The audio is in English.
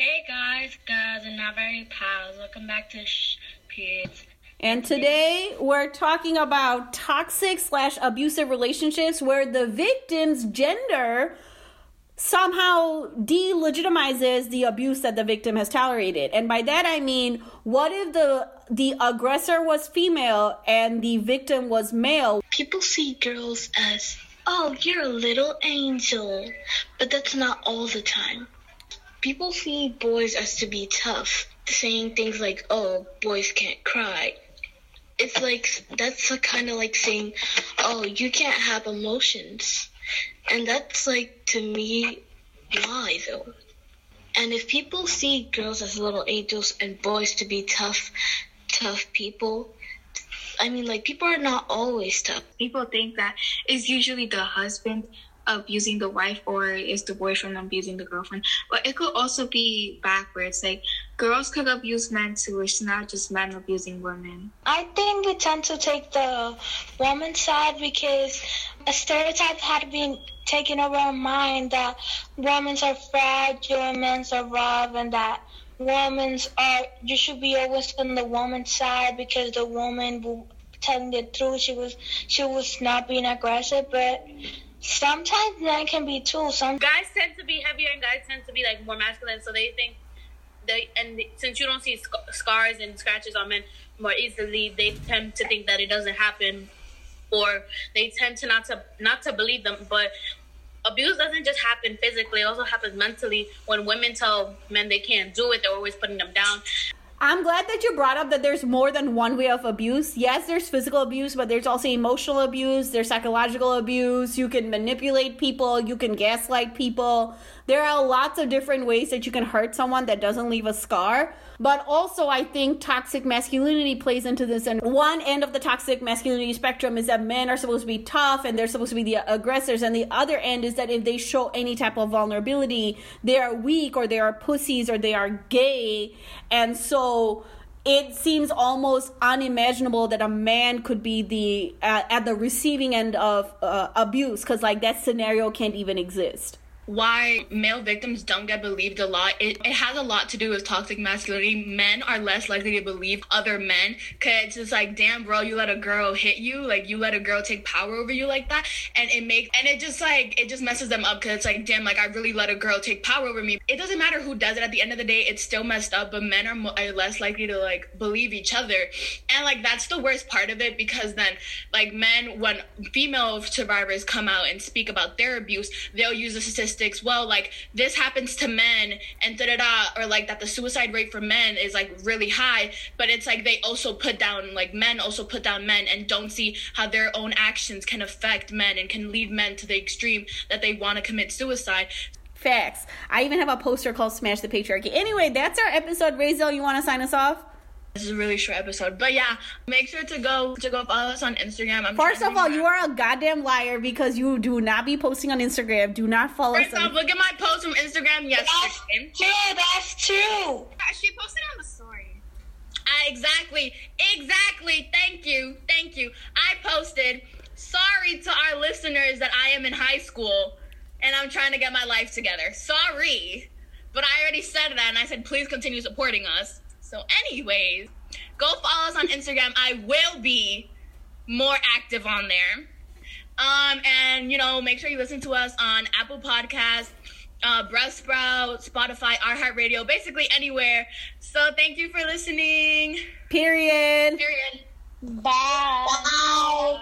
Hey guys, girls, and not very pals. Welcome back to Shh Periods. And today we're talking about toxic slash abusive relationships where the victim's gender somehow delegitimizes the abuse that the victim has tolerated. And by that I mean, what if the the aggressor was female and the victim was male? People see girls as, oh, you're a little angel, but that's not all the time. People see boys as to be tough, saying things like, oh, boys can't cry. It's like, that's kind of like saying, oh, you can't have emotions. And that's like, to me, why though? And if people see girls as little angels and boys to be tough, tough people, I mean, like, people are not always tough. People think that it's usually the husband abusing the wife or is the boyfriend abusing the girlfriend. But it could also be backwards. Like girls could abuse men too. It's not just men abusing women. I think we tend to take the woman side because a stereotype had been taken over our mind that women are fragile and men are rough and that women are you should be always on the woman's side because the woman will telling the truth she was she was not being aggressive but Sometimes men can be too. Some guys tend to be heavier and guys tend to be like more masculine, so they think they and since you don't see sc- scars and scratches on men more easily, they tend to think that it doesn't happen, or they tend to not to not to believe them. But abuse doesn't just happen physically; it also happens mentally. When women tell men they can't do it, they're always putting them down. I'm glad that you brought up that there's more than one way of abuse. Yes, there's physical abuse, but there's also emotional abuse, there's psychological abuse. You can manipulate people, you can gaslight people. There are lots of different ways that you can hurt someone that doesn't leave a scar. But also, I think toxic masculinity plays into this. And one end of the toxic masculinity spectrum is that men are supposed to be tough and they're supposed to be the aggressors. And the other end is that if they show any type of vulnerability, they are weak or they are pussies or they are gay. And so it seems almost unimaginable that a man could be the uh, at the receiving end of uh, abuse because like that scenario can't even exist why male victims don't get believed a lot, it, it has a lot to do with toxic masculinity. Men are less likely to believe other men because it's like, damn, bro, you let a girl hit you, like you let a girl take power over you like that, and it makes and it just like it just messes them up because it's like, damn, like I really let a girl take power over me. It doesn't matter who does it. At the end of the day, it's still messed up. But men are, mo- are less likely to like believe each other, and like that's the worst part of it because then like men, when female survivors come out and speak about their abuse, they'll use the statistics statistics, well, like this happens to men and da da da, or like that the suicide rate for men is like really high, but it's like they also put down, like men also put down men and don't see how their own actions can affect men and can lead men to the extreme that they want to commit suicide. Facts. I even have a poster called Smash the Patriarchy. Anyway, that's our episode. Razel, you want to sign us off? This is a really short episode, but yeah, make sure to go to go follow us on Instagram. I'm First of all, you are a goddamn liar because you do not be posting on Instagram. Do not follow First us. Off, look at my post from Instagram yesterday. That's true. That's true. She posted on the story. Uh, exactly. Exactly. Thank you. Thank you. I posted. Sorry to our listeners that I am in high school and I'm trying to get my life together. Sorry. But I already said that and I said please continue supporting us. So, anyways, go follow us on Instagram. I will be more active on there. Um, and you know, make sure you listen to us on Apple Podcasts, uh, Buzzsprout, Spotify, iHeartRadio, basically anywhere. So thank you for listening. Period. Period. Bye.